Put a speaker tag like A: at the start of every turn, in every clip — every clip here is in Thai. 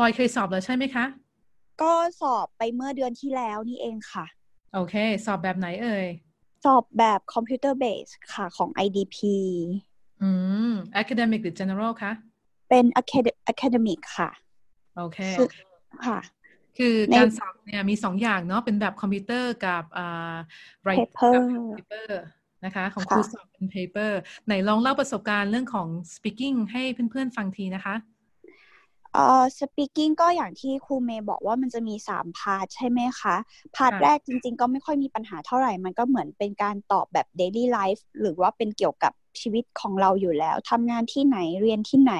A: ลอยเคยสอบแล้วใช่ไหมคะ
B: ก็สอบไปเมื่อเดือนที่แล้วนี่เองค่ะ
A: โอเค สอบแบบไหนเอ่ย
B: สอบแบบ computer-based ค่ะของ IDP
A: อืม academic หรือ general คะ
B: เป็น academic ค่ะ
A: โอเค
B: ค่ะ
A: คือการสอบเนี่ยมีสองอย่างเนาะ เป็นแบบคอมพิวเตอร์กับอ่า
B: paper
A: paper นะคะ ของครูสอบเป็น paper ไหนลองเล่าประสบการณ์เรื่องของ speaking ให้เพื่อนๆฟังทีนะคะ
B: เอ่อ speaking ก็อย่างที่ครูเมย์บอกว่ามันจะมีสาม part ใช่ไหมคะ part แรกจริง ๆ ก็ไม่ค่อยมีปัญหาเท่าไหร่ มันก็เหมือนเป็นการตอบแบบ daily life หรือว่าเป็นเกี่ยวกับชีวิตของเราอยู่แล้วทำงานที่ไหนเรียนที่ไหน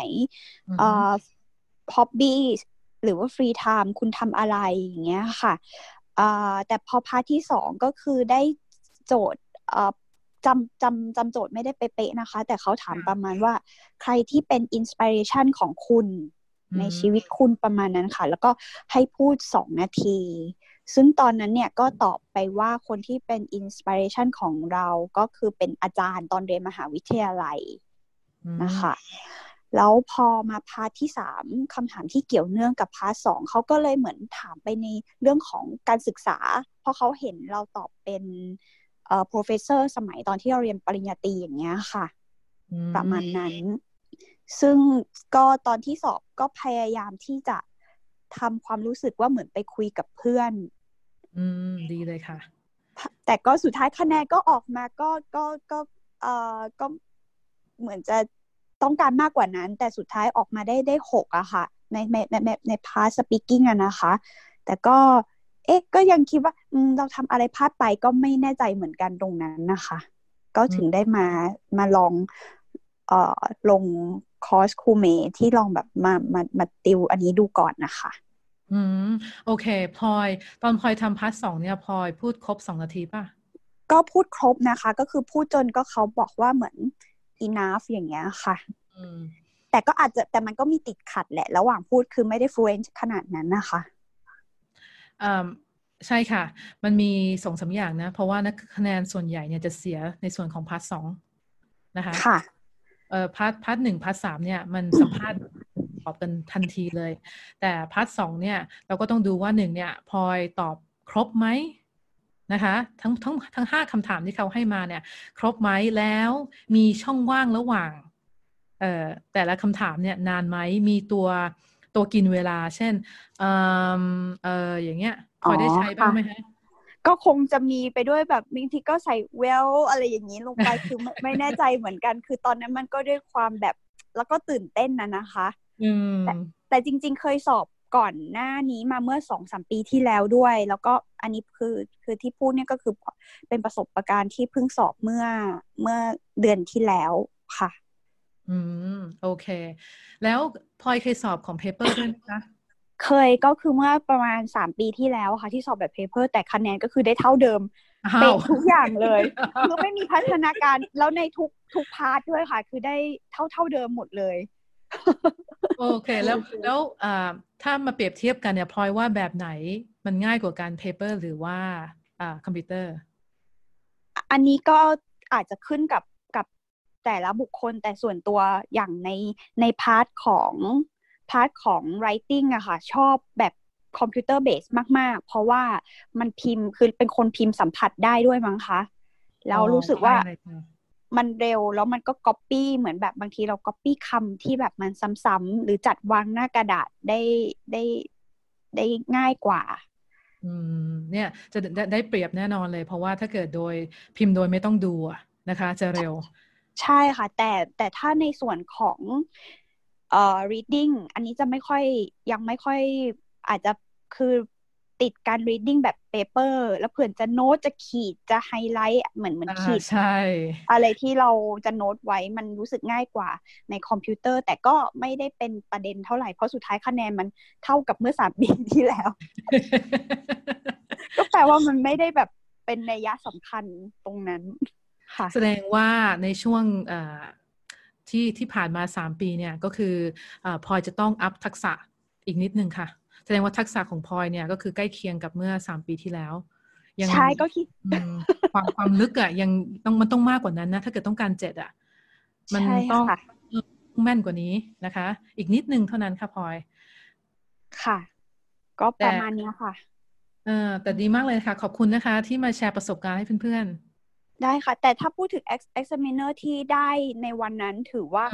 B: เอ่อ hobby หรือว่า free time คุณทำอะไรอย่างเงี้ยค่ะเอ่อแต่พอ part ที่สองก็คือได้โจทย์เอ่อจำจำจำโจทย์ไม่ได้เป๊ะๆนะคะ แต่เขาถามประมาณว่าใครที่เป็น inspiration ของคุณ ในชีวิตคุณประมาณนั้นค่ะ แล้วก็ให้พูดสองนาที ซึ่งตอนนั้นเนี่ยก็ตอบไปว่าคนที่เป็น inspiration ของเราก็คือเป็นอาจารย์ตอนเรียนมหาวิทยาลัยนะคะแล้วพอมา part ที่สามคำถามที่เกี่ยวเนื่องกับ part สองเขาก็เลยเหมือนถามไปในเรื่องของการศึกษา เพราะเขาเห็นเราตอบเป็นเอ่อ professor สมัยตอนที่เราเรียนปริญญาตรีอย่างเงี้ยค่ะ ประมาณนั้น ซึ่งก็ตอนที่สอบก็พยายามที่จะทำความรู้สึกว่าเหมือนไปคุยกับเพื่อน
A: อืม ดีเลยค่ะ
B: แต่ก็สุดท้ายคะแนนก็ออกมาก็ก็ก็เอ่อก็เหมือนจะต้องการมากกว่านั้น แต่สุดท้ายออกมาได้ได้หกอะค่ะ ในในในใน part speaking อะนะคะ แต่ก็ เอ๊ะ ก็ยังคิดว่าเราทำอะไรพลาดไปก็ไม่แน่ใจเหมือนกันตรงนั้นนะคะ ก็ถึงได้มามาลอง เอ่อลงคอร์สครูเมย์ที่ลองแบบมามามาติวอันนี้ดูก่อนนะคะ
A: อืมโอเคพลอยตอนพลอยทำ part สองเนี่ยพลอยพูดครบสองนาทีป่ะ
B: ก็พูดครบนะคะ ก็คือพูดจนก็เขาบอกว่าเหมือน enough อย่างเงี้ยค่ะแต่ก็อาจจะแต่มันก็มีติดขัดแหละ ระหว่างพูดคือไม่ได้ fluent ขนาดนั้นนะคะ
A: อ่าใช่ค่ะ มันมีสองสามอย่างนะ เพราะว่านักคะแนนส่วนใหญ่เนี่ยจะเสียในส่วนของ part สองนะคะ
B: ค่ะ
A: เอ่อ part part หนึ่ง part สามเนี่ยมันสัมภาษณ์ตอบกันทันทีเลย แต่ part สองเนี่ยเราก็ต้องดูว่าหนึ่งเนี่ยพลอยตอบครบไหมนะคะทั้งทั้งทั้งห้าคำถามที่เขาให้มาเนี่ย ครบไหมแล้วมีช่องว่างระหว่างเอ่อแต่ละคำถามเนี่ยนานไหมมีตัวตัวกินเวลา เช่นเอ่อเอออย่างเงี้ยพอได้ใช้บ้างไหมคะ
B: ก็คงจะมีไปด้วยแบบบางทีก็ใส่เวลอะไรอย่างนี้ลงไปคือไม่แน่ใจเหมือนกัน คือตอนนั้นมันก็ด้วยความแบบแล้วก็ตื่นเต้นนะนะคะแต่แต่จริง ๆ เคยสอบก่อนหน้านี้มาเมื่อสองสามปีที่แล้วด้วย แล้วก็อันนี้คือคือที่พูดเนี่ยก็คือเป็นประสบการณ์ที่เพิ่งสอบเมื่อเมื่อเดือนที่แล้วค่ะ
A: อืม โอเค แล้วพลอยเคยสอบของ paper ด้วยไหมคะ
B: เคยก็คือเมื่อประมาณสามปีที่แล้วค่ะ ที่สอบแบบ paper แต่คะแนนก็คือได้เท่าเดิมเป็นทุกอย่างเลยคือไม่มีพัฒนาการแล้วในทุกทุก part ด้วยค่ะ คือได้เท่าเท่าเดิมหมดเลย
A: โอเค แล้วแล้วถ้ามาเปรียบเทียบกันเนี่ยพลอยว่าแบบไหนมันง่ายกว่าการ paper หรือว่าคอมพิวเตอร์
B: อันนี้ก็อาจจะขึ้นกับกับแต่ละบุคคลแต่ส่วนตัวอย่างในในพาร์ทของ พาร์ทของ writing อะค่ะ ชอบแบบ computer-based มาก ๆ เพราะว่ามันพิมพ์คือเป็นคนพิมพ์สัมผัสได้ด้วยมั้งคะแล้วรู้สึกว่ามันเร็วแล้วมันก็ก๊อปปี้เหมือนแบบบางทีเราก๊อปปี้คำที่แบบมันซ้ำๆหรือจัดวางหน้ากระดาษได้ได้ได้ง่ายกว่า
A: อืมเนี่ยจะได้เปรียบแน่นอนเลย เพราะว่าถ้าเกิดโดยพิมพ์โดยไม่ต้องดูนะคะ จะเร็ว
B: ใช่ค่ะ แต่แต่ถ้าในส่วนของ เอ่อ reading อันนี้จะไม่ค่อยยังไม่ค่อยอาจจะคือติดการ reading แบบ paper แล้วเผื่อจะโน้ตจะขีดจะไฮไลท์เหมือนเหมือนขีด
A: ใช่
B: อะไรที่เราจะโน้ตไว้มันรู้สึกง่ายกว่าในคอมพิวเตอร์ แต่ก็ไม่ได้เป็นประเด็นเท่าไหร่ เพราะสุดท้ายคะแนนมันเท่ากับเมื่อสามปีที่แล้ว ก็แปลว่ามันไม่ได้แบบเป็นนัยยะสำคัญตรงนั้นค่ะ
A: แสดงว่าในช่วง ที่ที่ผ่านมาสามปีเนี่ยก็คืออพลอยจะต้องอัพทักษะอีกนิดนึงค่ะ แสดงว่าทักษะของพลอยเนี่ยก็คือใกล้เคียงกับเมื่อสามปีที่แล้ว
B: ใช่ก็คิด
A: ความความลึกอะยังต้องมันต้องมากกว่านั้นนะ ถ้าเกิดต้องการเจ็ดอะมันต้องแม่นกว่านี้นะคะ อีกนิดนึงเท่านั้นค่ะพลอย
B: ค่ะ ก็ประมาณนี้ค่ะ
A: เออแต่ดีมากเลยค่ะ ขอบคุณนะคะ ที่มาแชร์ประสบการณ์ให้เพื่อน
B: ๆ ได้ค่ะ แต่ถ้าพูดถึง examiner ที่ได้ในวันนั้นถือว่า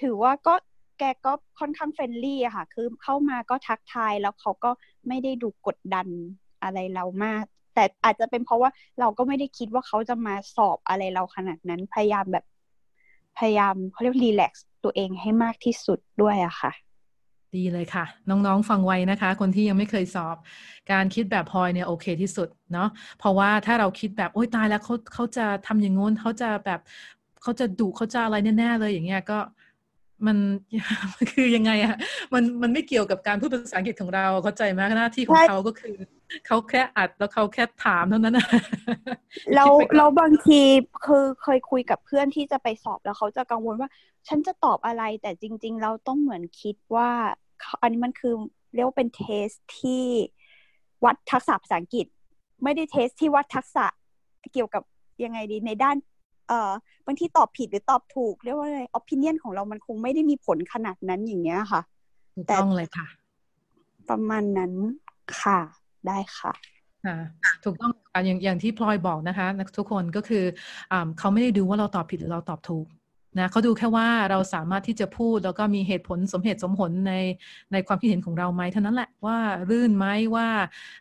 B: ถือว่าก็แกก็ค่อนข้าง friendly อะค่ะ คือเข้ามาก็ทักทายแล้วเขาก็ไม่ได้ดูกดดันอะไรเรามาก แต่อาจจะเป็นเพราะว่าเราก็ไม่ได้คิดว่าเขาจะมาสอบอะไรเราขนาดนั้น พยายามแบบ พยายามเขาเรียก relaxกซ์ตัวเองให้มากที่สุดด้วยอะค่ะ
A: ดีเลยค่ะ น้องๆฟังไว้นะคะ คนที่ยังไม่เคยสอบ การคิดแบบพลอยเนี่ยโอเคที่สุดเนาะเพราะว่าถ้าเราคิดแบบโอ๊ยตายแล้วเขาเขาจะทำอย่างงู้นเขาจะแบบเขาจะดุเขาจะอะไรแน่ๆเลยอย่างเงี้ยก็มันคือยังไงอะมันมันไม่เกี่ยวกับการพูดภาษาอังกฤษของเราเข้าใจไหมหน้าที่ของเขาก็คือเขาแค่อัดแล้วเขาแค่ถามเท่านั้นนะ
B: เราเราบางทีคือเคยคุยกับเพื่อนที่จะไปสอบแล้วเขาจะกังวลว่า ฉันจะตอบอะไรแต่จริง ๆ เราต้องเหมือนคิดว่า อันนี้มันคือเรียกว่าเป็นเทสที่วัดทักษะภาษาอังกฤษ ไม่ได้เทสที่วัดทักษะเกี่ยวกับยังไงดีในด้านเอ่อบางที่ตอบผิดหรือตอบถูกเรียกว่าอะไรอภินิยนของเรามันคงไม่ได้มีผลขนาดนั้นอย่างเงี้ยค่ะ
A: ถูกต้องเลยค่ะ
B: ประมาณนั้นค่ะได้ค่ะ
A: ถูกต้องอย่างอย่างที่พลอยบอกนะคะ ทุกคนก็คืออเขาไม่ได้ดูว่าเราตอบผิดหรือเราตอบถูก นะเขาดูแค่ว่าเราสามารถที่จะพูดแล้วก็มีเหตุผลสมเหตุสมผลในในความคิดเห็นของเราไหมเท่านั้นแหละว่ารื่นไหมว่า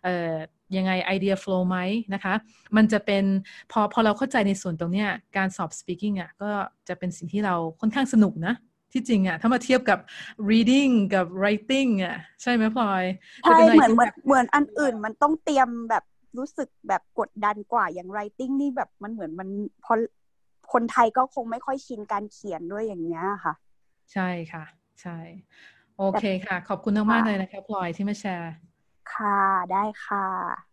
A: เอ่อยังไงไอเดียโฟล์ไหมนะคะ มันจะเป็นพอพอเราเข้าใจในส่วนตรงเนี้ยการสอบ speaking อะก็จะเป็นสิ่งที่เราค่อนข้างสนุกนะที่จริงอะถ้ามาเทียบกับ reading กับ writing อะใช่ไหมพลอย
B: ใช่เหมือนเหมือนเหมือนอันอื่นมันต้องเตรียมแบบรู้สึกแบบกดดันกว่าอย่าง writing นี่แบบมันเหมือนมันพอ คนไทยก็คงไม่ค่อยชินการเขียนด้วยอย่างเงี้ยค่ะ
A: ใช่ค่ะ ใช่ โอเคค่ะ ขอบคุณมากๆเลยนะคะพลอยที่มาแชร์
B: ค่ะได้ค่ะ